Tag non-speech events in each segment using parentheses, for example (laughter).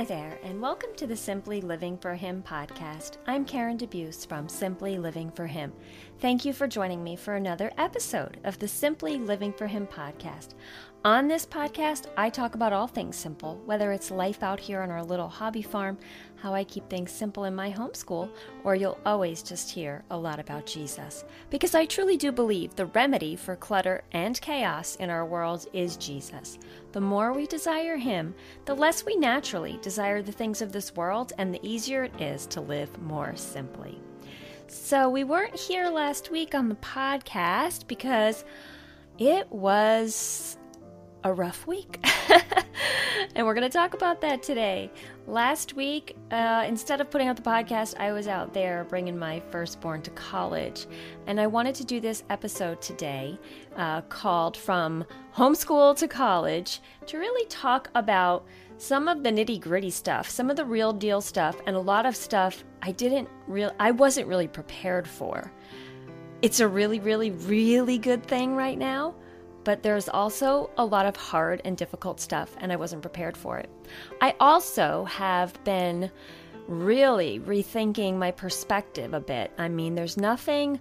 Hi there, and welcome to the Simply Living for Him podcast. I'm Karen DeBeus from Simply Living for Him. Thank you for joining me for another episode of the Simply Living for Him podcast. On this podcast, I talk about all things simple, whether it's life out here on our little hobby farm, how I keep things simple in my homeschool, or you'll always just hear a lot about Jesus. Because I truly do believe the remedy for clutter and chaos in our world is Jesus. The more we desire Him, the less we naturally desire the things of this world, and the easier it is to live more simply. So, we weren't here last week on the podcast because it was a rough week. (laughs) and we're going to talk about that today. Last week, uh, instead of putting out the podcast, I was out there bringing my firstborn to college. And I wanted to do this episode today uh, called From Homeschool to College to really talk about some of the nitty gritty stuff, some of the real deal stuff, and a lot of stuff I didn't real I wasn't really prepared for. It's a really, really, really good thing right now but there's also a lot of hard and difficult stuff, and I wasn't prepared for it. I also have been really rethinking my perspective a bit. I mean, there's nothing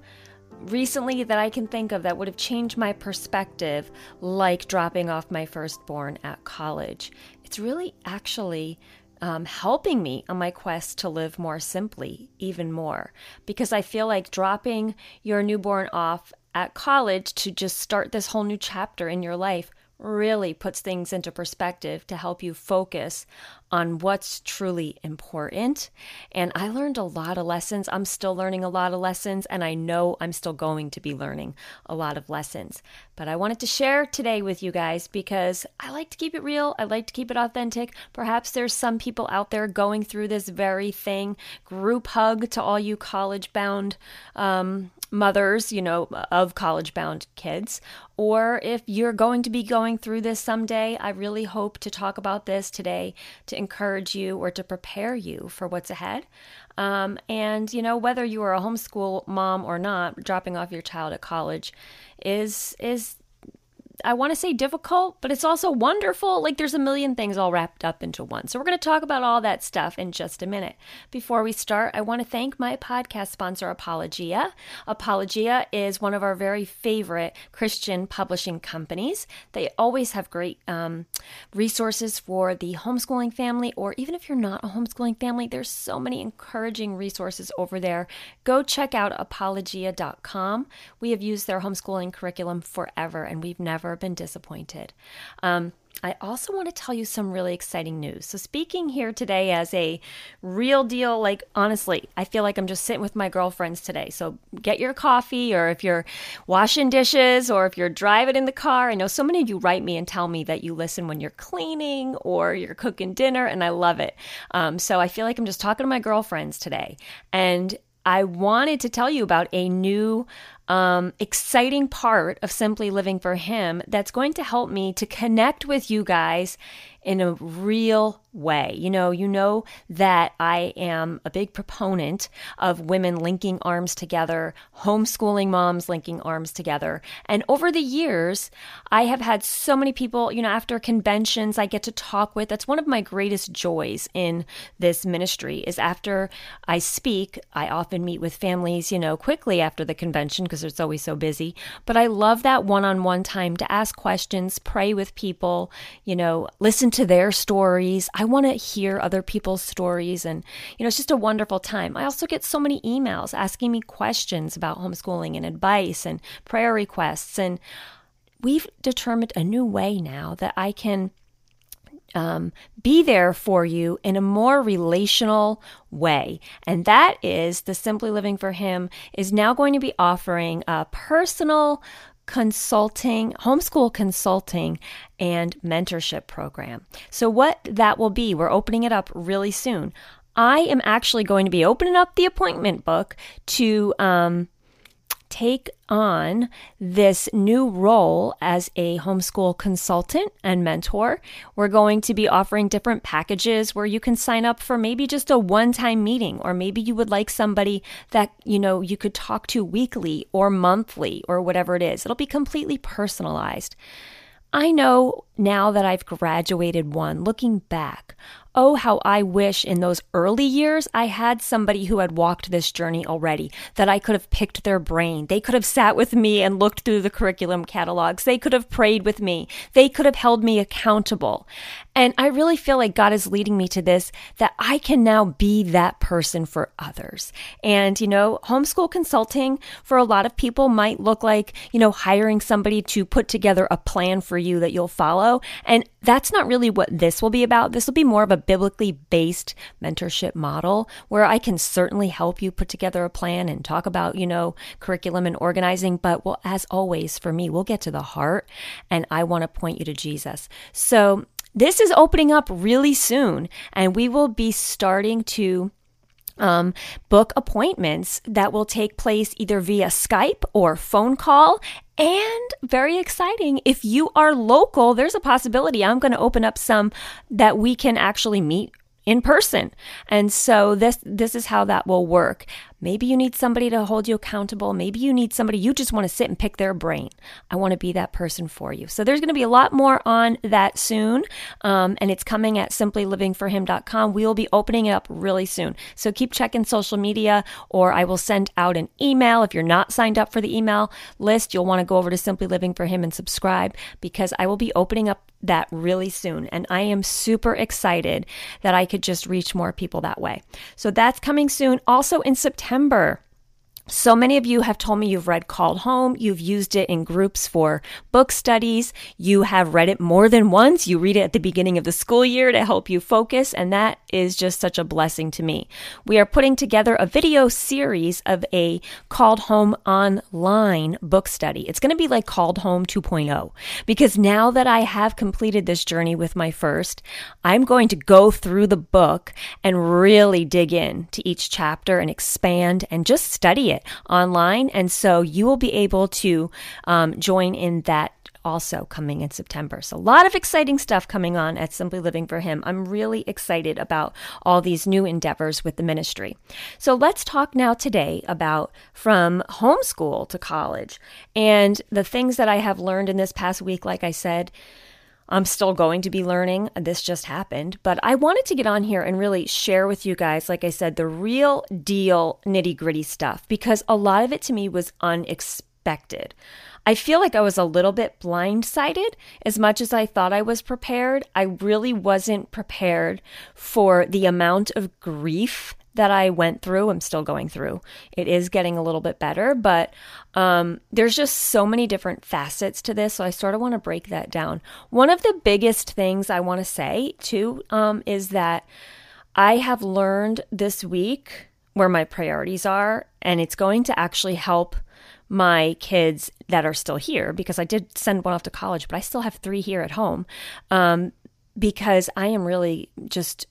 recently that I can think of that would have changed my perspective like dropping off my firstborn at college. It's really actually um, helping me on my quest to live more simply, even more, because I feel like dropping your newborn off at college to just start this whole new chapter in your life really puts things into perspective to help you focus on what's truly important. And I learned a lot of lessons. I'm still learning a lot of lessons, and I know I'm still going to be learning a lot of lessons. But I wanted to share today with you guys because I like to keep it real, I like to keep it authentic. Perhaps there's some people out there going through this very thing. Group hug to all you college bound um, mothers, you know, of college bound kids, or if you're going to be going through this someday, I really hope to talk about this today to encourage you or to prepare you for what's ahead. Um, and, you know, whether you are a homeschool mom or not, dropping off your child at college is, is I want to say difficult, but it's also wonderful. Like there's a million things all wrapped up into one. So we're going to talk about all that stuff in just a minute. Before we start, I want to thank my podcast sponsor, Apologia. Apologia is one of our very favorite Christian publishing companies. They always have great um, resources for the homeschooling family, or even if you're not a homeschooling family, there's so many encouraging resources over there. Go check out apologia.com. We have used their homeschooling curriculum forever, and we've never never been disappointed. Um, I also want to tell you some really exciting news. So, speaking here today as a real deal, like honestly, I feel like I'm just sitting with my girlfriends today. So, get your coffee, or if you're washing dishes, or if you're driving in the car. I know so many of you write me and tell me that you listen when you're cleaning or you're cooking dinner, and I love it. Um, so, I feel like I'm just talking to my girlfriends today. And I wanted to tell you about a new um, exciting part of Simply Living for Him that's going to help me to connect with you guys in a real way. You know, you know that I am a big proponent of women linking arms together, homeschooling moms linking arms together. And over the years, I have had so many people, you know, after conventions I get to talk with. That's one of my greatest joys in this ministry is after I speak, I often meet with families, you know, quickly after the convention because it's always so busy. But I love that one-on-one time to ask questions, pray with people, you know, listen to their stories. I want to hear other people's stories. And, you know, it's just a wonderful time. I also get so many emails asking me questions about homeschooling and advice and prayer requests. And we've determined a new way now that I can um, be there for you in a more relational way. And that is the Simply Living for Him is now going to be offering a personal consulting, homeschool consulting, and mentorship program. So, what that will be, we're opening it up really soon. I am actually going to be opening up the appointment book to um, take on this new role as a homeschool consultant and mentor. We're going to be offering different packages where you can sign up for maybe just a one-time meeting or maybe you would like somebody that, you know, you could talk to weekly or monthly or whatever it is. It'll be completely personalized. I know now that I've graduated one, looking back, oh, how I wish in those early years I had somebody who had walked this journey already, that I could have picked their brain. They could have sat with me and looked through the curriculum catalogs. They could have prayed with me. They could have held me accountable. And I really feel like God is leading me to this that I can now be that person for others. And, you know, homeschool consulting for a lot of people might look like, you know, hiring somebody to put together a plan for you that you'll follow. And that's not really what this will be about. This will be more of a biblically based mentorship model where I can certainly help you put together a plan and talk about, you know, curriculum and organizing. But well, as always, for me, we'll get to the heart and I want to point you to Jesus. So this is opening up really soon, and we will be starting to um, book appointments that will take place either via Skype or phone call. And very exciting, if you are local, there's a possibility I'm going to open up some that we can actually meet in person. And so this this is how that will work. Maybe you need somebody to hold you accountable. Maybe you need somebody you just want to sit and pick their brain. I want to be that person for you. So there's going to be a lot more on that soon. Um, and it's coming at simplylivingforhim.com. We will be opening it up really soon. So keep checking social media or I will send out an email. If you're not signed up for the email list, you'll want to go over to Simply Living for Him and subscribe because I will be opening up that really soon. And I am super excited that I could just reach more people that way. So that's coming soon. Also in September, September so many of you have told me you've read Called Home. You've used it in groups for book studies. You have read it more than once. You read it at the beginning of the school year to help you focus. And that is just such a blessing to me. We are putting together a video series of a Called Home online book study. It's going to be like Called Home 2.0 because now that I have completed this journey with my first, I'm going to go through the book and really dig in to each chapter and expand and just study it it online. And so you will be able to um, join in that also coming in September. So, a lot of exciting stuff coming on at Simply Living for Him. I'm really excited about all these new endeavors with the ministry. So, let's talk now today about from homeschool to college and the things that I have learned in this past week. Like I said, I'm still going to be learning. This just happened, but I wanted to get on here and really share with you guys, like I said, the real deal nitty gritty stuff because a lot of it to me was unexpected. I feel like I was a little bit blindsided as much as I thought I was prepared. I really wasn't prepared for the amount of grief that I went through, I'm still going through. It is getting a little bit better, but um, there's just so many different facets to this. So I sort of want to break that down. One of the biggest things I want to say too um, is that I have learned this week where my priorities are, and it's going to actually help my kids that are still here because I did send one off to college, but I still have three here at home. Um, because I am really just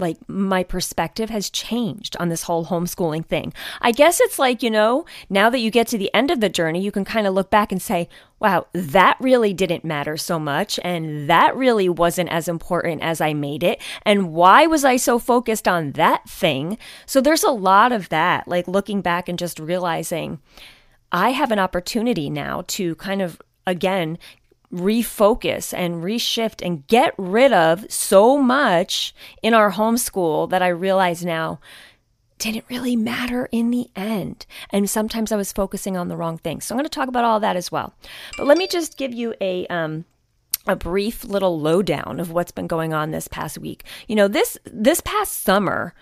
like my perspective has changed on this whole homeschooling thing. I guess it's like, you know, now that you get to the end of the journey, you can kind of look back and say, wow, that really didn't matter so much. And that really wasn't as important as I made it. And why was I so focused on that thing? So there's a lot of that, like looking back and just realizing I have an opportunity now to kind of again refocus and reshift and get rid of so much in our homeschool that I realize now didn't really matter in the end. And sometimes I was focusing on the wrong things. So I'm going to talk about all that as well. But let me just give you a um, a brief little lowdown of what's been going on this past week. You know, this this past summer,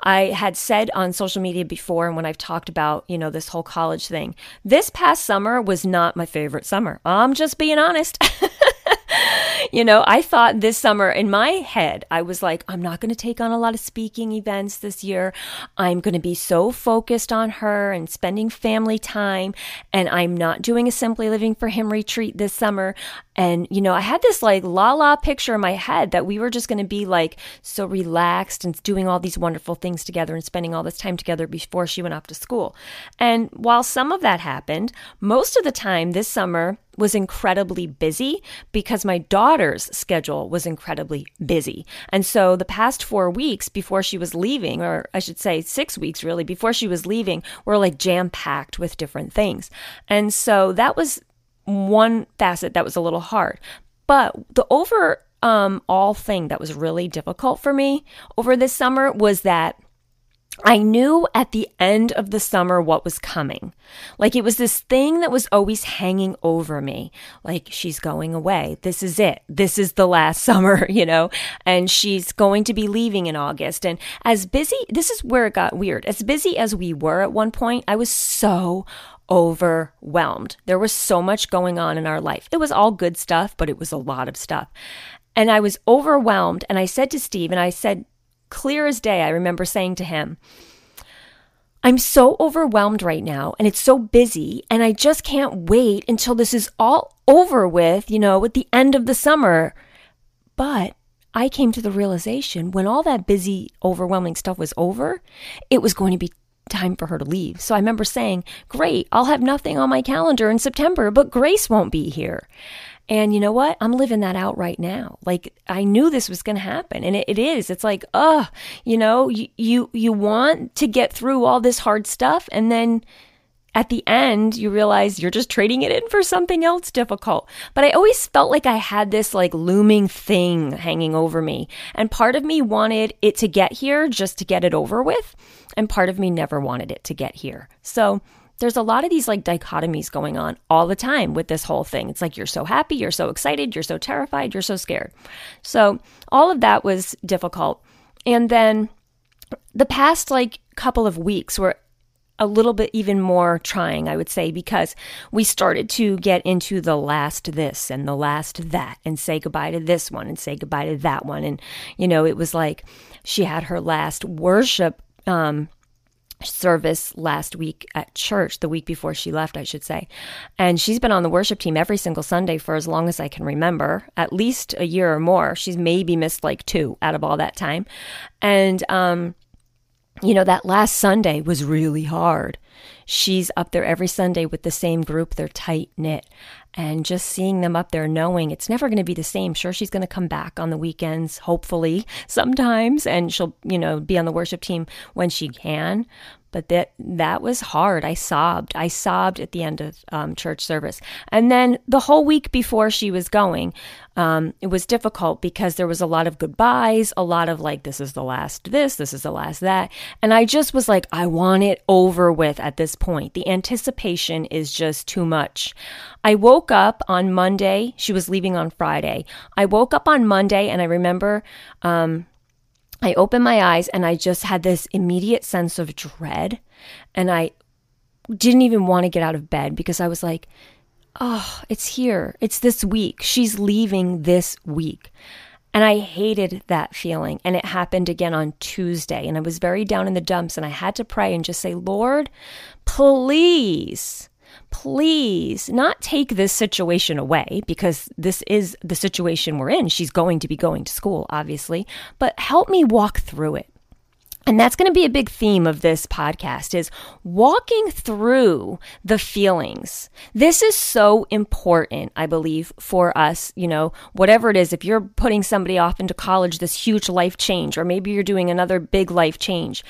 I had said on social media before, and when I've talked about, you know, this whole college thing, this past summer was not my favorite summer. I'm just being honest. (laughs) you know, I thought this summer in my head, I was like, I'm not going to take on a lot of speaking events this year. I'm going to be so focused on her and spending family time. And I'm not doing a Simply Living for Him retreat this summer. And, you know, I had this like la la picture in my head that we were just going to be like so relaxed and doing all these wonderful things together and spending all this time together before she went off to school. And while some of that happened, most of the time this summer, was incredibly busy because my daughter's schedule was incredibly busy. And so the past four weeks before she was leaving, or I should say six weeks really, before she was leaving, were like jam packed with different things. And so that was one facet that was a little hard. But the over um, all thing that was really difficult for me over this summer was that I knew at the end of the summer what was coming. Like it was this thing that was always hanging over me. Like she's going away. This is it. This is the last (laughs) summer, you know, and she's going to be leaving in August. And as busy, this is where it got weird. As busy as we were at one point, I was so overwhelmed. There was so much going on in our life. It was all good stuff, but it was a lot of stuff. And I was overwhelmed. And I said to Steve, and I said, clear as day, I remember saying to him, I'm so overwhelmed right now and it's so busy, and I just can't wait until this is all over with, you know, at the end of the summer. But I came to the realization when all that busy, overwhelming stuff was over, it was going to be time for her to leave. So I remember saying, Great, I'll have nothing on my calendar in September, but Grace won't be here. And you know what? I'm living that out right now. Like I knew this was going to happen and it, it is. It's like, oh, you know, you, you, you want to get through all this hard stuff and then at the end you realize you're just trading it in for something else difficult. But I always felt like I had this like looming thing hanging over me. And part of me wanted it to get here just to get it over with. And part of me never wanted it to get here. So there's a lot of these like dichotomies going on all the time with this whole thing. It's like you're so happy, you're so excited, you're so terrified, you're so scared. So all of that was difficult. And then the past like couple of weeks were a little bit even more trying, I would say, because we started to get into the last this and the last that and say goodbye to this one and say goodbye to that one. And, you know, it was like she had her last worship um, service last week at church, the week before she left, I should say. And she's been on the worship team every single Sunday for as long as I can remember, at least a year or more. She's maybe missed like two out of all that time. And, um, you know, that last Sunday was really hard. She's up there every Sunday with the same group. They're tight knit. And just seeing them up there, knowing it's never going to be the same. Sure, she's going to come back on the weekends, hopefully, (laughs) sometimes, and she'll, you know, be on the worship team when she can but that that was hard. I sobbed. I sobbed at the end of um, church service, and then the whole week before she was going, um, it was difficult because there was a lot of goodbyes, a lot of like, this is the last this, this is the last that, and I just was like, I want it over with at this point. The anticipation is just too much. I woke up on Monday. She was leaving on Friday. I woke up on Monday, and I remember. Um, I opened my eyes and I just had this immediate sense of dread. And I didn't even want to get out of bed because I was like, oh, it's here. It's this week. She's leaving this week. And I hated that feeling. And it happened again on Tuesday. And I was very down in the dumps. And I had to pray and just say, Lord, please please not take this situation away because this is the situation we're in. She's going to be going to school, obviously, but help me walk through it. And that's going to be a big theme of this podcast is walking through the feelings. This is so important, I believe, for us, you know, whatever it is, if you're putting somebody off into college, this huge life change, or maybe you're doing another big life change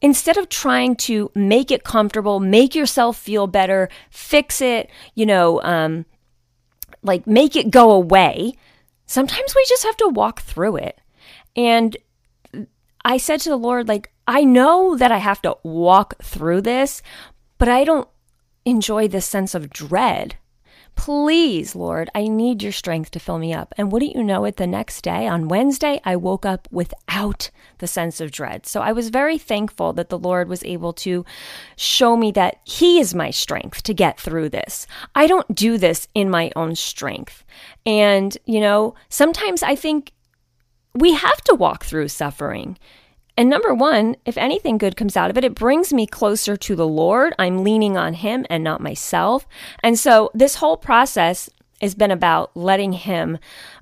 instead of trying to make it comfortable, make yourself feel better, fix it, you know, um, like make it go away, sometimes we just have to walk through it. And I said to the Lord, like, I know that I have to walk through this, but I don't enjoy this sense of dread Please, Lord, I need your strength to fill me up. And wouldn't you know it, the next day, on Wednesday, I woke up without the sense of dread. So I was very thankful that the Lord was able to show me that He is my strength to get through this. I don't do this in my own strength. And, you know, sometimes I think we have to walk through suffering. And number one, if anything good comes out of it, it brings me closer to the Lord. I'm leaning on Him and not myself. And so this whole process has been about letting Him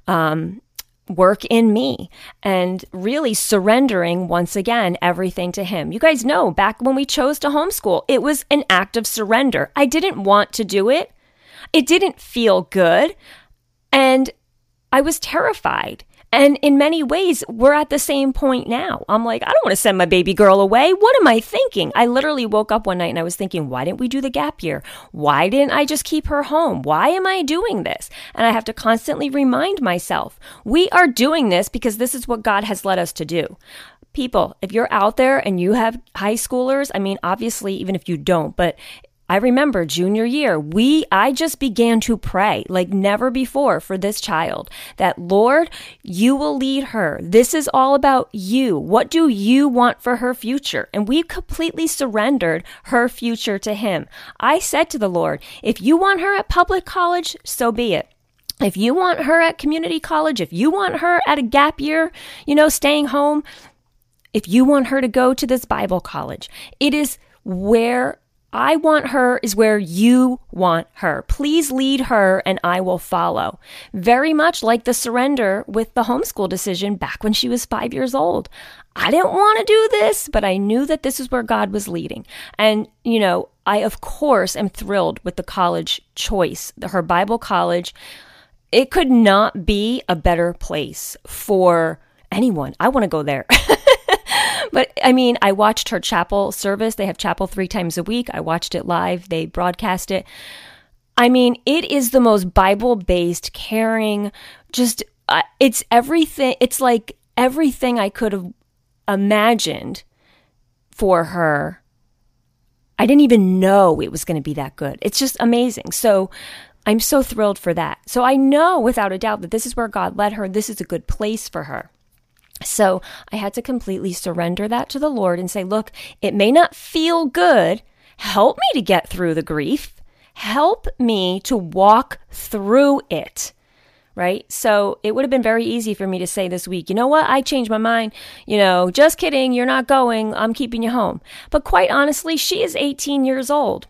um, work in me and really surrendering once again everything to Him. You guys know back when we chose to homeschool, it was an act of surrender. I didn't want to do it, it didn't feel good. And I was terrified. And in many ways, we're at the same point now. I'm like, I don't want to send my baby girl away. What am I thinking? I literally woke up one night and I was thinking, why didn't we do the gap year? Why didn't I just keep her home? Why am I doing this? And I have to constantly remind myself, we are doing this because this is what God has led us to do people, if you're out there and you have high schoolers, I mean, obviously, even if you don't, but I remember junior year, we, I just began to pray like never before for this child that Lord, you will lead her. This is all about you. What do you want for her future? And we completely surrendered her future to him. I said to the Lord, if you want her at public college, so be it. If you want her at community college, if you want her at a gap year, you know, staying home, if you want her to go to this Bible college, it is where I want her is where you want her. Please lead her and I will follow. Very much like the surrender with the homeschool decision back when she was five years old. I didn't want to do this, but I knew that this is where God was leading. And, you know, I, of course, am thrilled with the college choice, her Bible college. It could not be a better place for anyone. I want to go there. (laughs) but I mean, I watched her chapel service. They have chapel three times a week. I watched it live, they broadcast it. I mean, it is the most Bible based, caring, just, uh, it's everything. It's like everything I could have imagined for her. I didn't even know it was going to be that good. It's just amazing. So I'm so thrilled for that. So I know without a doubt that this is where God led her. This is a good place for her. So I had to completely surrender that to the Lord and say, look, it may not feel good. Help me to get through the grief. Help me to walk through it. Right. So it would have been very easy for me to say this week, you know what? I changed my mind. You know, just kidding. You're not going. I'm keeping you home. But quite honestly, she is 18 years old.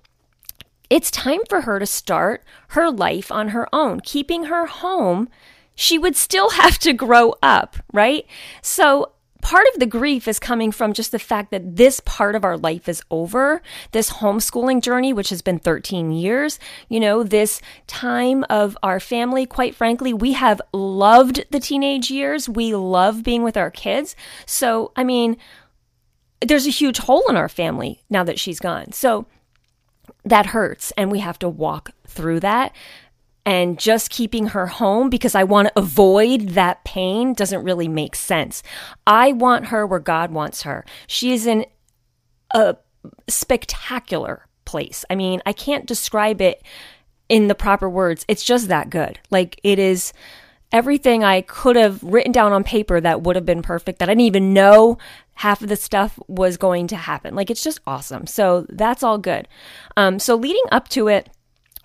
It's time for her to start her life on her own. Keeping her home she would still (laughs) have to grow up, right? So part of the grief is coming from just the fact that this part of our life is over. This homeschooling journey, which has been 13 years, you know, this time of our family, quite frankly, we have loved the teenage years. We love being with our kids. So, I mean, there's a huge hole in our family now that she's gone. So that hurts, and we have to walk through that and just keeping her home because I want to avoid that pain doesn't really make sense. I want her where God wants her. She is in a spectacular place. I mean, I can't describe it in the proper words. It's just that good. Like it is everything I could have written down on paper that would have been perfect that I didn't even know half of the stuff was going to happen. Like it's just awesome. So that's all good. Um, so leading up to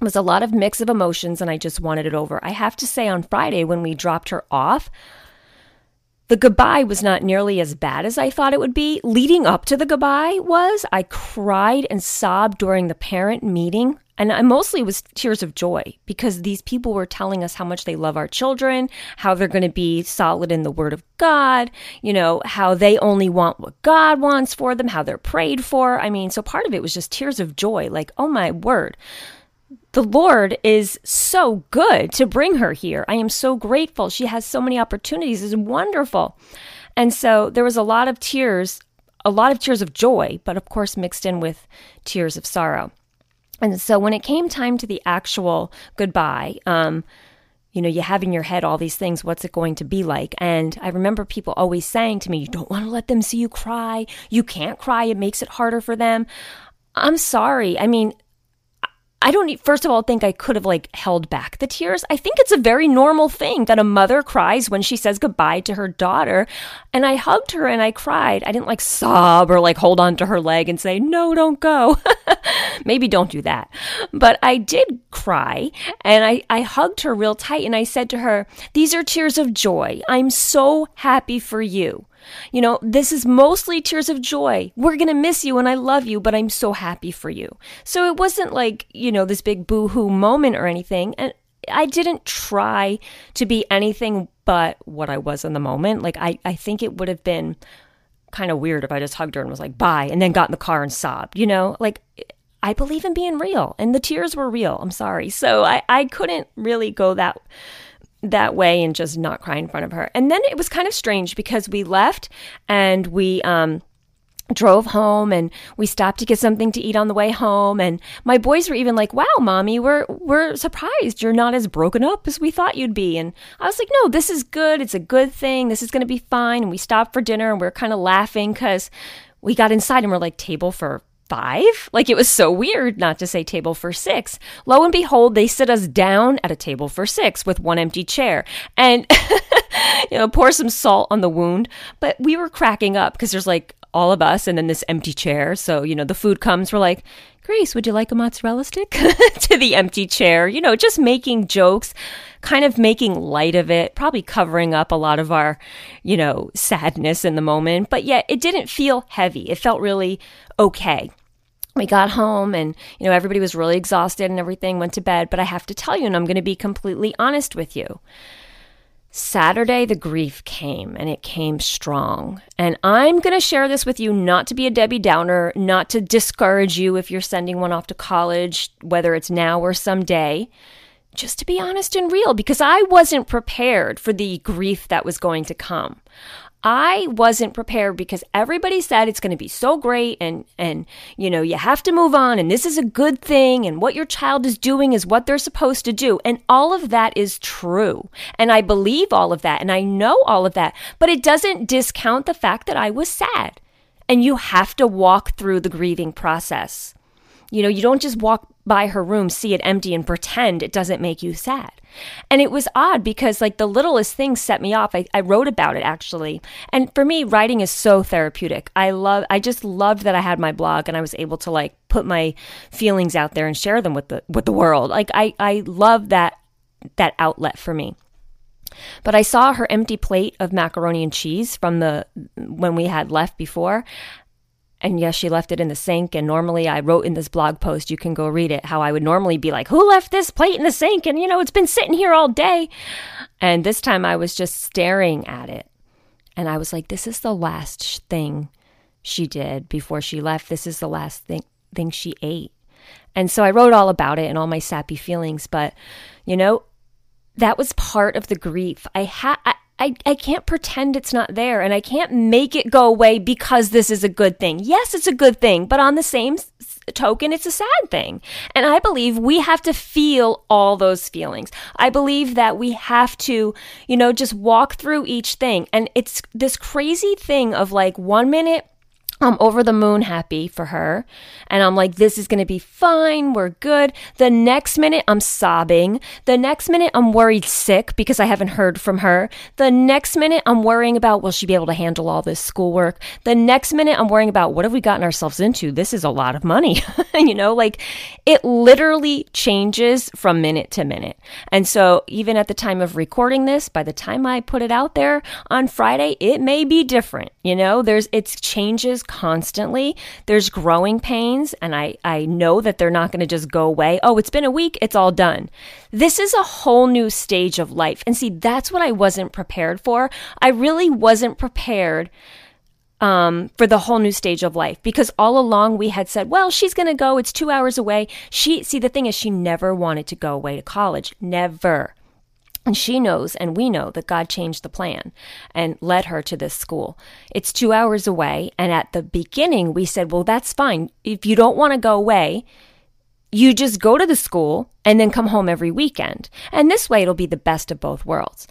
was a lot of mix of emotions and I just wanted it over. I have to say, on Friday, when we dropped her off, the goodbye was not nearly as bad as I thought it would be. Leading up to the goodbye was I cried and sobbed during the parent meeting. And I mostly was tears of joy because these people were telling us how much they love our children, how they're going to be solid in the word of God, you know, how they only want what God wants for them, how they're prayed for. I mean, so part of it was just tears of joy, like, oh my word the Lord is so good to bring her here. I am so grateful. She has so many opportunities. It's wonderful. And so there was a lot of tears, a lot of tears of joy, but of course mixed in with tears of sorrow. And so when it came time to the actual goodbye, um, you know, you have in your head all these things. What's it going to be like? And I remember people always saying to me, You don't want to let them see you cry. You can't cry. It makes it harder for them. I'm sorry. I mean, I don't first of all think I could have like held back the tears. I think it's a very normal thing that a mother cries when she says goodbye to her daughter. And I hugged her and I cried. I didn't like sob or like hold on to her leg and say, "No, don't go." (laughs) Maybe don't do that. But I did cry and I I hugged her real tight and I said to her, "These are tears of joy. I'm so happy for you." You know, this is mostly tears of joy. We're going to miss you and I love you, but I'm so happy for you. So it wasn't like, you know, this big boo hoo moment or anything. And I didn't try to be anything but what I was in the moment. Like, I, I think it would have been kind of weird if I just hugged her and was like, bye, and then got in the car and sobbed, you know? Like, I believe in being real, and the tears were real. I'm sorry. So I, I couldn't really go that that way and just not cry in front of her. And then it was kind of strange because we left and we um drove home and we stopped to get something to eat on the way home. And my boys were even like wow mommy we're we're surprised you're not as broken up as we thought you'd be. And i was like no this is good. It's a good thing. This is going to be fine. And we stopped for dinner and we are kind of laughing because we got inside and we're like table for five. Like it was so weird not to say table for six. Lo and behold, they sit us down at a table for six with one empty chair and, (laughs) you know, pour some salt on the wound. But we were cracking up because there's like all of us and then this empty chair. So, you know, the food comes, we're like, Grace, would you like a mozzarella stick? (laughs) to the empty chair, you know, just making jokes, kind of making light of it, probably covering up a lot of our, you know, sadness in the moment. But yet it didn't feel heavy. It felt really okay we got home and you know everybody was really exhausted and everything went to bed. But i have to tell you and i'm going to be completely honest with you saturday the grief came and it came strong. And i'm going to share this with you not to be a debbie downer not to discourage you if you're sending one off to college whether it's now or someday. Just to be honest and real because i wasn't prepared for the grief that was going to come I wasn't prepared because everybody said it's going to be so great and and you know you have to move on and this is a good thing and what your child is doing is what they're supposed to do. And all of that is true. And I believe all of that and I know all of that. But it doesn't discount the fact that I was sad. And you have to walk through the grieving process. You know, you don't just walk by her room, see it empty, and pretend it doesn't make you sad. And it was odd because, like, the littlest things set me off. I, I wrote about it actually. And for me, writing is so therapeutic. I love, I just loved that I had my blog and I was able to, like, put my feelings out there and share them with the, with the world. Like, I, I love that, that outlet for me. But I saw her empty plate of macaroni and cheese from the when we had left before, and yes, she left it in the sink. And normally I wrote in this blog post, you can go read it, how I would normally be like, Who left this plate in the sink? And, you know, it's been sitting here all day. And this time I was just staring at it. And I was like, This is the last thing she did before she left. This is the last thing, thing she ate. And so I wrote all about it and all my sappy feelings. But, you know, that was part of the grief. I had, I, I can't pretend it's not there and I can't make it go away because this is a good thing. Yes, it's a good thing, but on the same token, it's a sad thing. And I believe we have to feel all those feelings. I believe that we have to, you know, just walk through each thing. And it's this crazy thing of like one minute I'm over the moon happy for her. And I'm like, this is going to be fine. We're good. The next minute, I'm sobbing. The next minute, I'm worried sick because I haven't heard from her. The next minute, I'm worrying about, will she be able to handle all this schoolwork? The next minute, I'm worrying about, what have we gotten ourselves into? This is a lot of money. (laughs) you know, like it literally changes from minute to minute. And so, even at the time of recording this, by the time I put it out there on Friday, it may be different. You know, there's, it's changes constantly. There's growing pains, and I, I know that they're not going to just go away. Oh, it's been a week, it's all done. This is a whole new stage of life. And see, that's what I wasn't prepared for. I really wasn't prepared. Um, for the whole new stage of life because all along we had said, well, she's going to go. It's two hours away. She, see, the thing is, she never wanted to go away to college. Never. And she knows, and we know, that God changed the plan and led her to this school. It's two hours away. And at the beginning, we said, well, that's fine. If you don't want to go away, you just go to the school and then come home every weekend. And this way, it'll be the best of both worlds.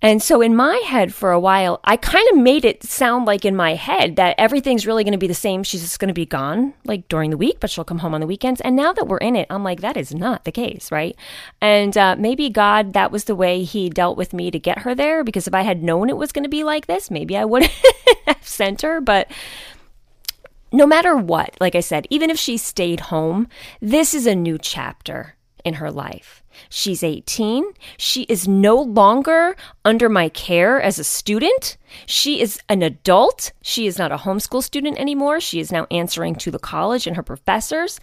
And so in my head for a while, I kind of made it sound like in my head that everything's really going to be the same. She's just going to be gone like during the week, but she'll come home on the weekends. And now that we're in it, I'm like, that is not the case, right? And uh, maybe God, that was the way He dealt with me to get her there. Because if I had known it was going to be like this, maybe I would (laughs) have sent her. But no matter what, like I said, even if she stayed home, this is a new chapter in her life. She's 18. She is no longer under my care as a student. She is an adult. She is not a homeschool student anymore. She is now answering to the college and her professors.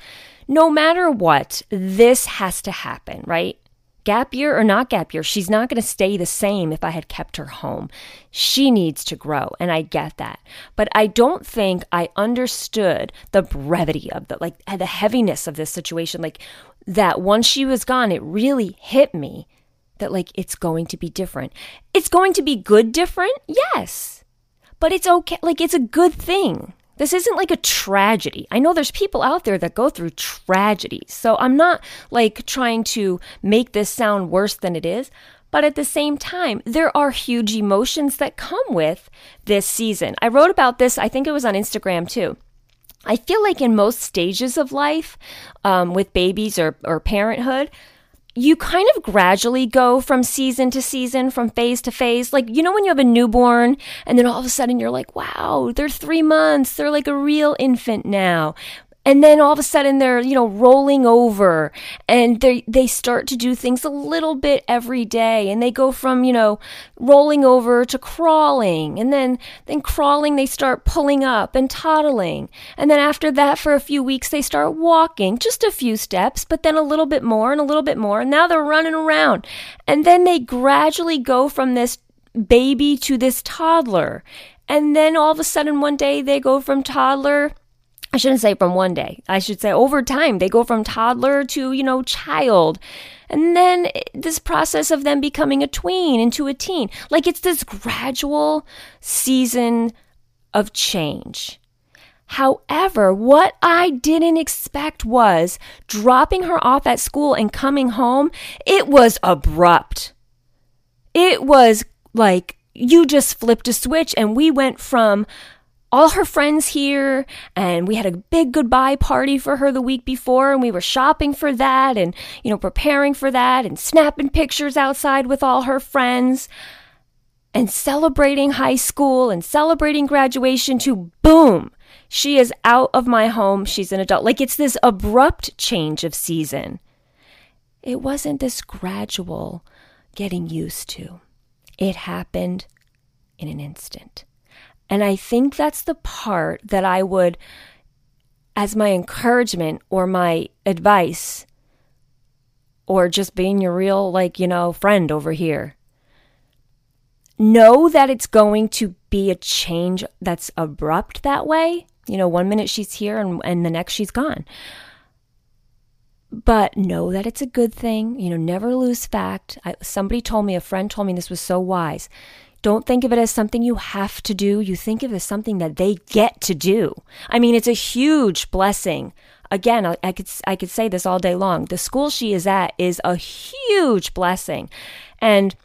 No matter what, this has to happen, right? Gap year or not gap year, she's not going to stay the same if I had kept her home. She needs to grow, and I get that. But I don't think I understood the brevity of the like the heaviness of this situation. Like that once she was gone, it really hit me that like it's going to be different. It's going to be good different, yes. But it's okay. Like it's a good thing. This isn't like a tragedy. I know there's people out there that go through tragedies. So I'm not like trying to make this sound worse than it is. But at the same time, there are huge emotions that come with this season. I wrote about this, I think it was on Instagram too. I feel like in most stages of life, um, with babies or, or parenthood, you kind of gradually go from season to season, from phase to phase. Like, you know, when you have a newborn and then all of a sudden you're like, wow, they're three months. They're like a real infant now and then all of a sudden they're you know rolling over and they they start to do things a little bit every day. And they go from you know rolling over to crawling. And then then crawling they start pulling up and toddling. And then after that for a few weeks they start walking just a few steps but then a little bit more and a little bit more. And now they're running around. And then they gradually go from this baby to this toddler. And then all of a sudden one day they go from toddler I shouldn't say from one day. I should say over time. They go from toddler to, you know, child. And then this process of them becoming a tween into a teen. Like it's this gradual season of change. However, what I didn't expect was dropping her off at school and coming home, it was abrupt. It was like you just flipped a switch and we went from all her friends here and we had a big goodbye party for her the week before and we were shopping for that and you know preparing for that and snapping pictures outside with all her friends and celebrating high school and celebrating graduation to boom she is out of my home. She's an adult. Like it's this abrupt change of season. It wasn't this gradual getting used to. It happened in an instant and I think that's the part that I would, as my encouragement or my advice, or just being your real, like, you know, friend over here. Know that it's going to be a change that's abrupt that way. You know, one minute she's here and, and the next she's gone. But know that it's a good thing. You know, never lose fact. I, somebody told me, a friend told me this was so wise. Don't think of it as something you have to do. You think of it as something that they get to do. I mean, it's a huge blessing. Again, I, I could I could say this all day long. The school she is at is a huge blessing, and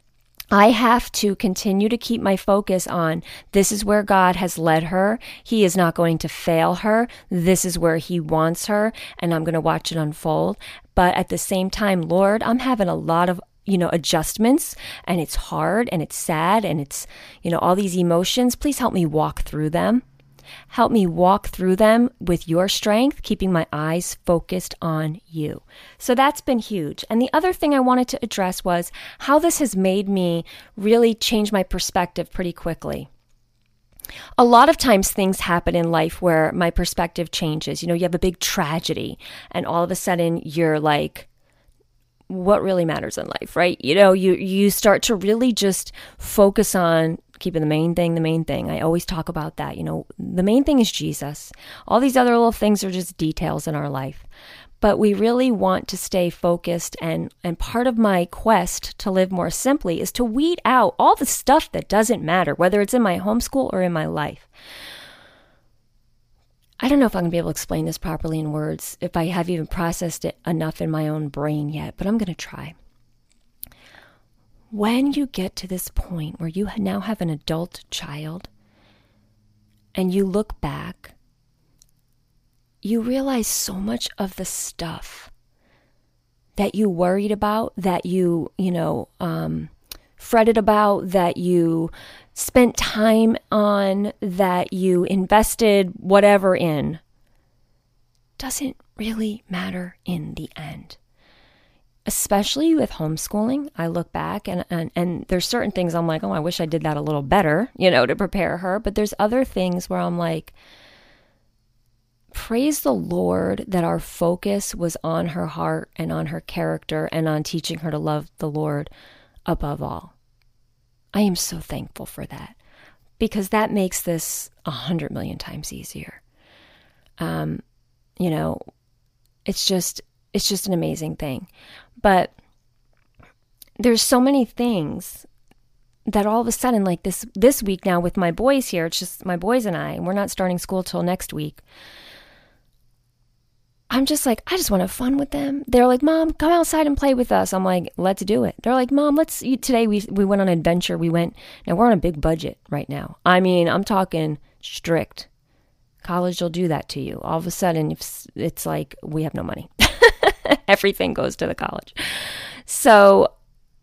I have to continue to keep my focus on this is where God has led her. He is not going to fail her. This is where He wants her, and I'm going to watch it unfold. But at the same time, Lord, I'm having a lot of you know, adjustments and it's hard and it's sad and it's, you know, all these emotions. Please help me walk through them. Help me walk through them with your strength, keeping my eyes focused on you. So that's been huge. And the other thing I wanted to address was how this has made me really change my perspective pretty quickly. A lot of times things happen in life where my perspective changes. You know, you have a big tragedy and all of a sudden you're like, what really matters in life, right? You know, you you start to really just focus on keeping the main thing the main thing. I always talk about that, you know, the main thing is Jesus. All these other little things are just details in our life. But we really want to stay focused and and part of my quest to live more simply is to weed out all the stuff that doesn't matter, whether it's in my homeschool or in my life. I don't know if I'm going to be able to explain this properly in words, if I have even processed it enough in my own brain yet, but I'm going to try. When you get to this point where you now have an adult child and you look back, you realize so much of the stuff that you worried about, that you, you know, um, fretted about, that you spent time on, that you invested whatever in, doesn't really matter in the end. Especially with homeschooling, I look back and, and, and there's certain things I'm like, oh, I wish I did that a little better, you know, to prepare her. But there's other things where I'm like, praise the Lord that our focus was on her heart and on her character and on teaching her to love the Lord above all. I am so thankful for that because that makes this a hundred million times easier. Um, you know, it's just it's just an amazing thing. But there's so many things that all of a sudden like this this week now with my boys here it's just my boys and I we're not starting school till next week I'm just like I just want to have fun with them. They're like mom come outside and play with us. I'm like let's do it. They're like mom let's today we we went on an adventure. We went now we're on a big budget right now. I mean I'm talking strict. College will do that to you. All of a sudden it's like we have no money. (laughs) Everything goes to the college. So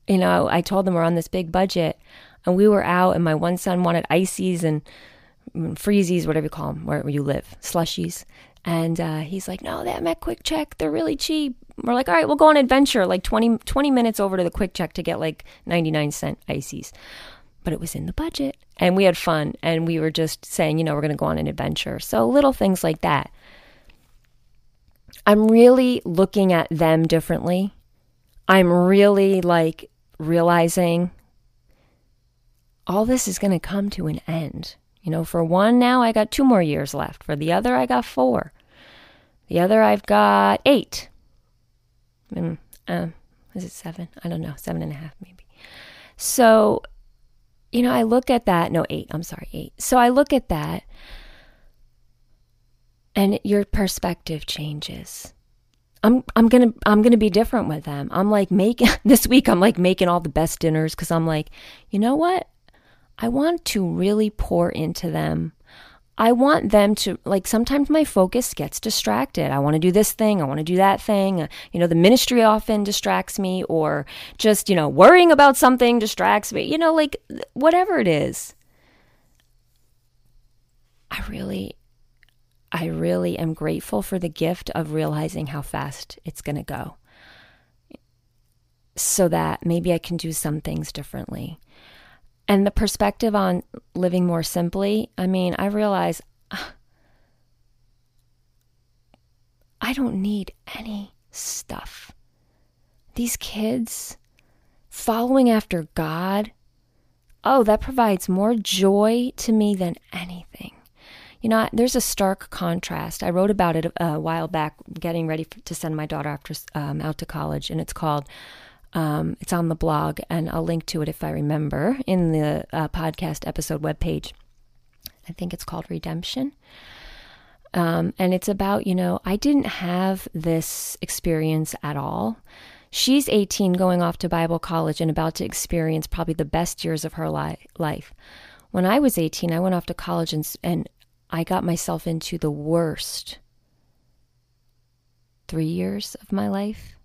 you know, I told them we're on this big budget and we were out and my one son wanted ices and mm, freezies, whatever you call them, where you live, slushies. And uh, he's like, no, that at QuickChek. They're really cheap. We're like, all right, we'll go on adventure, like 20, 20 minutes over to the QuickChek to get like 99 cent ices. But it was in the budget and we had fun and we were just saying, you know, we're going to go on an adventure. So little things like that. I'm really looking at them differently. I'm really like realizing all this is going to come to an end. You know, for one now, I got two more years left. For the other, I got four. The other, I've got eight. Mm, um, is it seven? I don't know, seven and a half maybe. So, you know, I look at that. No, eight. I'm sorry, eight. So I look at that, and your perspective changes. I'm I'm gonna I'm gonna be different with them. I'm like making (laughs) this week. I'm like making all the best dinners because I'm like, you know what? I want to really pour into them. I want them to like. Sometimes my focus gets distracted. I want to do this thing. I want to do that thing. Uh, you know, the ministry often distracts me, or just you know worrying about something distracts me. You know, like whatever it is. I really I really am grateful for the gift of realizing how fast it's going to go so that maybe I can do some things differently. And the perspective on living more simply, I mean, I realize (sighs) I don't need any stuff. These kids following after God, oh, that provides more joy to me than anything. You know, there's a stark contrast. I wrote about it a while back, getting ready to send my daughter after um, out to college, and it's called. Um, it's on the blog, and I'll link to it if I remember in the uh, podcast episode webpage. I think it's called Redemption. Um, and it's about, you know, I didn't have this experience at all. She's 18, going off to Bible college and about to experience probably the best years of her li- life. When I was 18, I went off to college and, and I got myself into the worst three years of my life.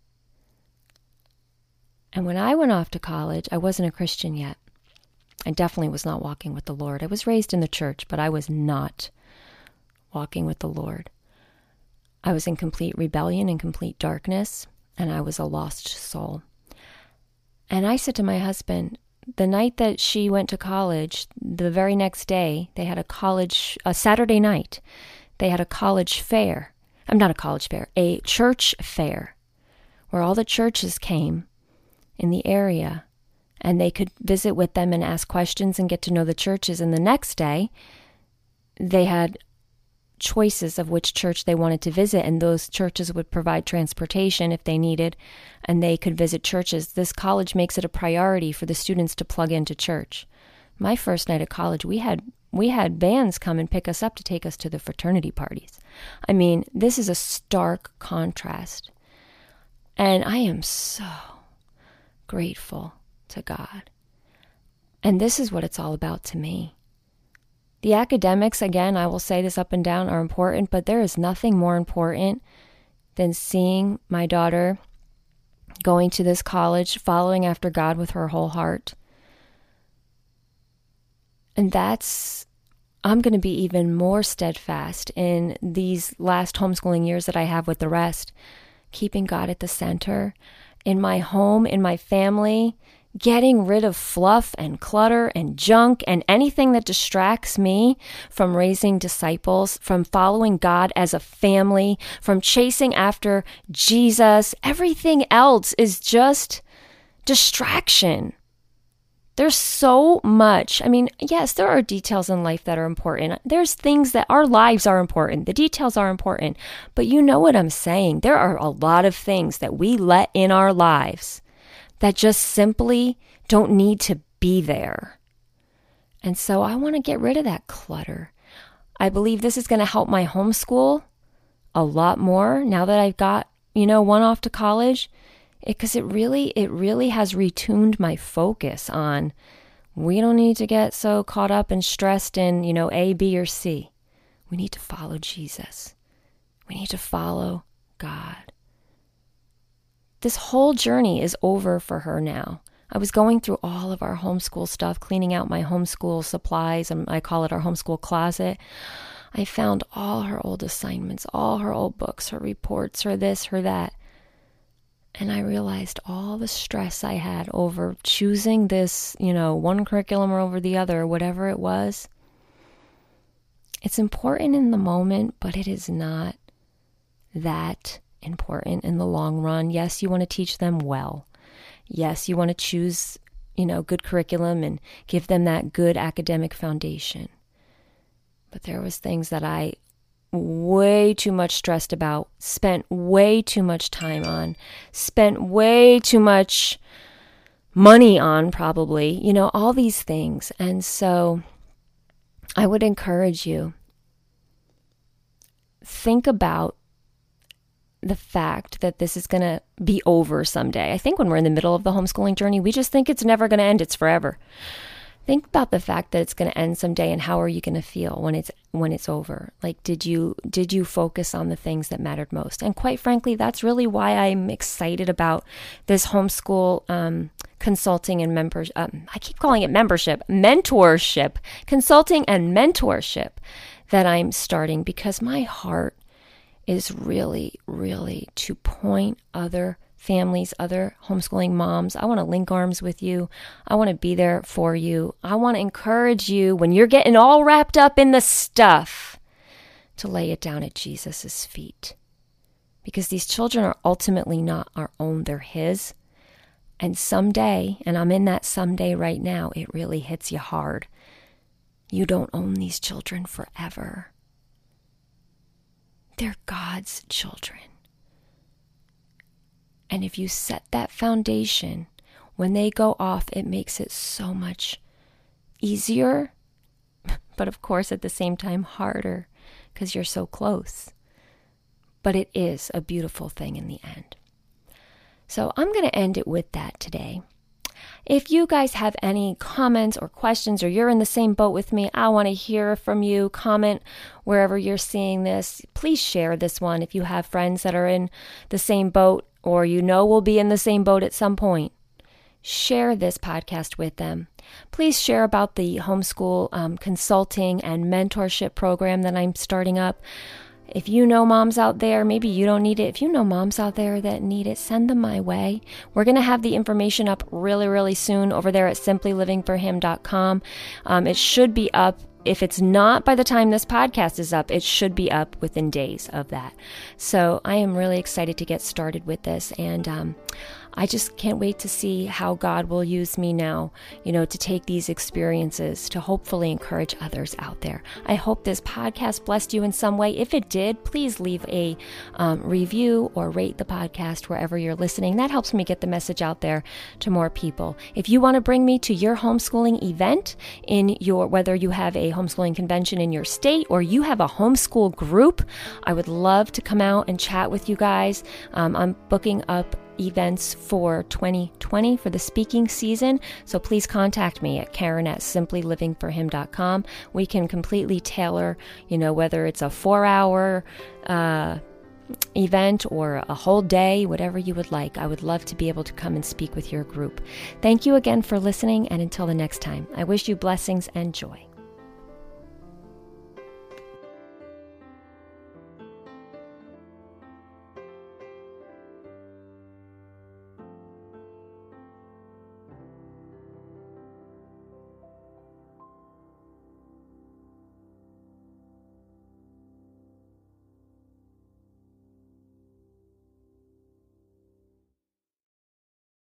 And when I went off to college, I wasn't a Christian yet. I definitely was not walking with the Lord. I was raised in the church, but I was not walking with the Lord. I was in complete rebellion and complete darkness, and I was a lost soul. And I said to my husband, the night that she went to college, the very next day, they had a college, a Saturday night, they had a college fair. I'm not a college fair, a church fair, where all the churches came in the area and they could visit with them and ask questions and get to know the churches. And the next day, they had choices of which church they wanted to visit, and those churches would provide transportation if they needed, and they could visit churches. This college makes it a priority for the students to plug into church. My first night at college, we had we had bands come and pick us up to take us to the fraternity parties. I mean, this is a stark contrast. And I am so grateful to God. And this is what it's all about to me. The academics, again, I will say this up and down, are important, but there is nothing more important than seeing my daughter going to this college, following after God with her whole heart. And that's, I'm going to be even more steadfast in these last homeschooling years that I have with the rest, keeping God at the center in my home, in my family, getting rid of fluff and clutter and junk and anything that distracts me from raising disciples, from following God as a family, from chasing after Jesus. Everything else is just distraction. There's so much. I mean, yes, there are details in life that are important. There's things that our lives are important. The details are important. But you know what I'm saying. There are a lot of things that we let in our lives that just simply don't need to be there. And so I want to get rid of that clutter. I believe this is going to help my homeschool a lot more now that I've got, you know, one off to college because it, it really it really has retuned my focus on we don't need to get so caught up and stressed in, you know, A, B or C. We need to follow Jesus. We need to follow God. This whole journey is over for her now. I was going through all of our homeschool stuff, cleaning out my homeschool supplies, and I call it our homeschool closet. I found all her old assignments, all her old books, her reports, her this, her that. And I realized all the stress I had over choosing this, you know, one curriculum or over the other, whatever it was. It's important in the moment, but it is not that important in the long run. Yes, you want to teach them well. Yes, you want to choose, you know, good curriculum and give them that good academic foundation. But there was things that I way too much stressed about, spent way too much time on, spent way too much money on probably, you know, all these things. And so I would encourage you think about the fact that this is going to be over someday. I think when we're in the middle of the homeschooling journey, we just think it's never going to end, it's forever. Think about the fact that it's going to end someday and how are you going to feel when it's when it's over? Like did you did you focus on the things that mattered most? And quite frankly, that's really why I'm excited about this homeschool um, consulting and members um, I keep calling it membership, mentorship, consulting and mentorship that I'm starting because my heart is really, really to point other families, other homeschooling moms. I want to link arms with you. I want to be there for you. I want to encourage you when you're getting all wrapped up in the stuff to lay it down at Jesus' feet. Because these children are ultimately not our own, they're His. And someday, and I'm in that someday right now, it really hits you hard. You don't own these children forever. They're God's children. And if you set that foundation, when they go off, it makes it so much easier, (laughs) but of course, at the same time, harder because you're so close. But it is a beautiful thing in the end. So I'm going to end it with that today. If you guys have any comments or questions, or you're in the same boat with me, I want to hear from you. Comment wherever you're seeing this. Please share this one if you have friends that are in the same boat or you know will be in the same boat at some point. Share this podcast with them. Please share about the homeschool um, consulting and mentorship program that I'm starting up. If you know moms out there, maybe you don't need it. If you know moms out there that need it, send them my way. We're going to have the information up really, really soon over there at simplylivingforhim.com. Um, it should be up if it's not by the time this podcast is up, it should be up within days of that. So I am really excited to get started with this. And um, I just can't wait to see how God will use me now, you know, to take these experiences to hopefully encourage others out there. I hope this podcast blessed you in some way. If it did, please leave a um, review or rate the podcast wherever you're listening. That helps me get the message out there to more people. If you want to bring me to your homeschooling event in your, whether you have a homeschooling convention in your state or you have a homeschool group, I would love to come out and chat with you guys. Um, I'm booking up events for 2020 for the speaking season. So please contact me at Karen at simplylivingforhim.com. We can completely tailor, you know, whether it's a four hour, uh, event or a whole day, whatever you would like. I would love to be able to come and speak with your group. Thank you again for listening, and until the next time, I wish you blessings and joy.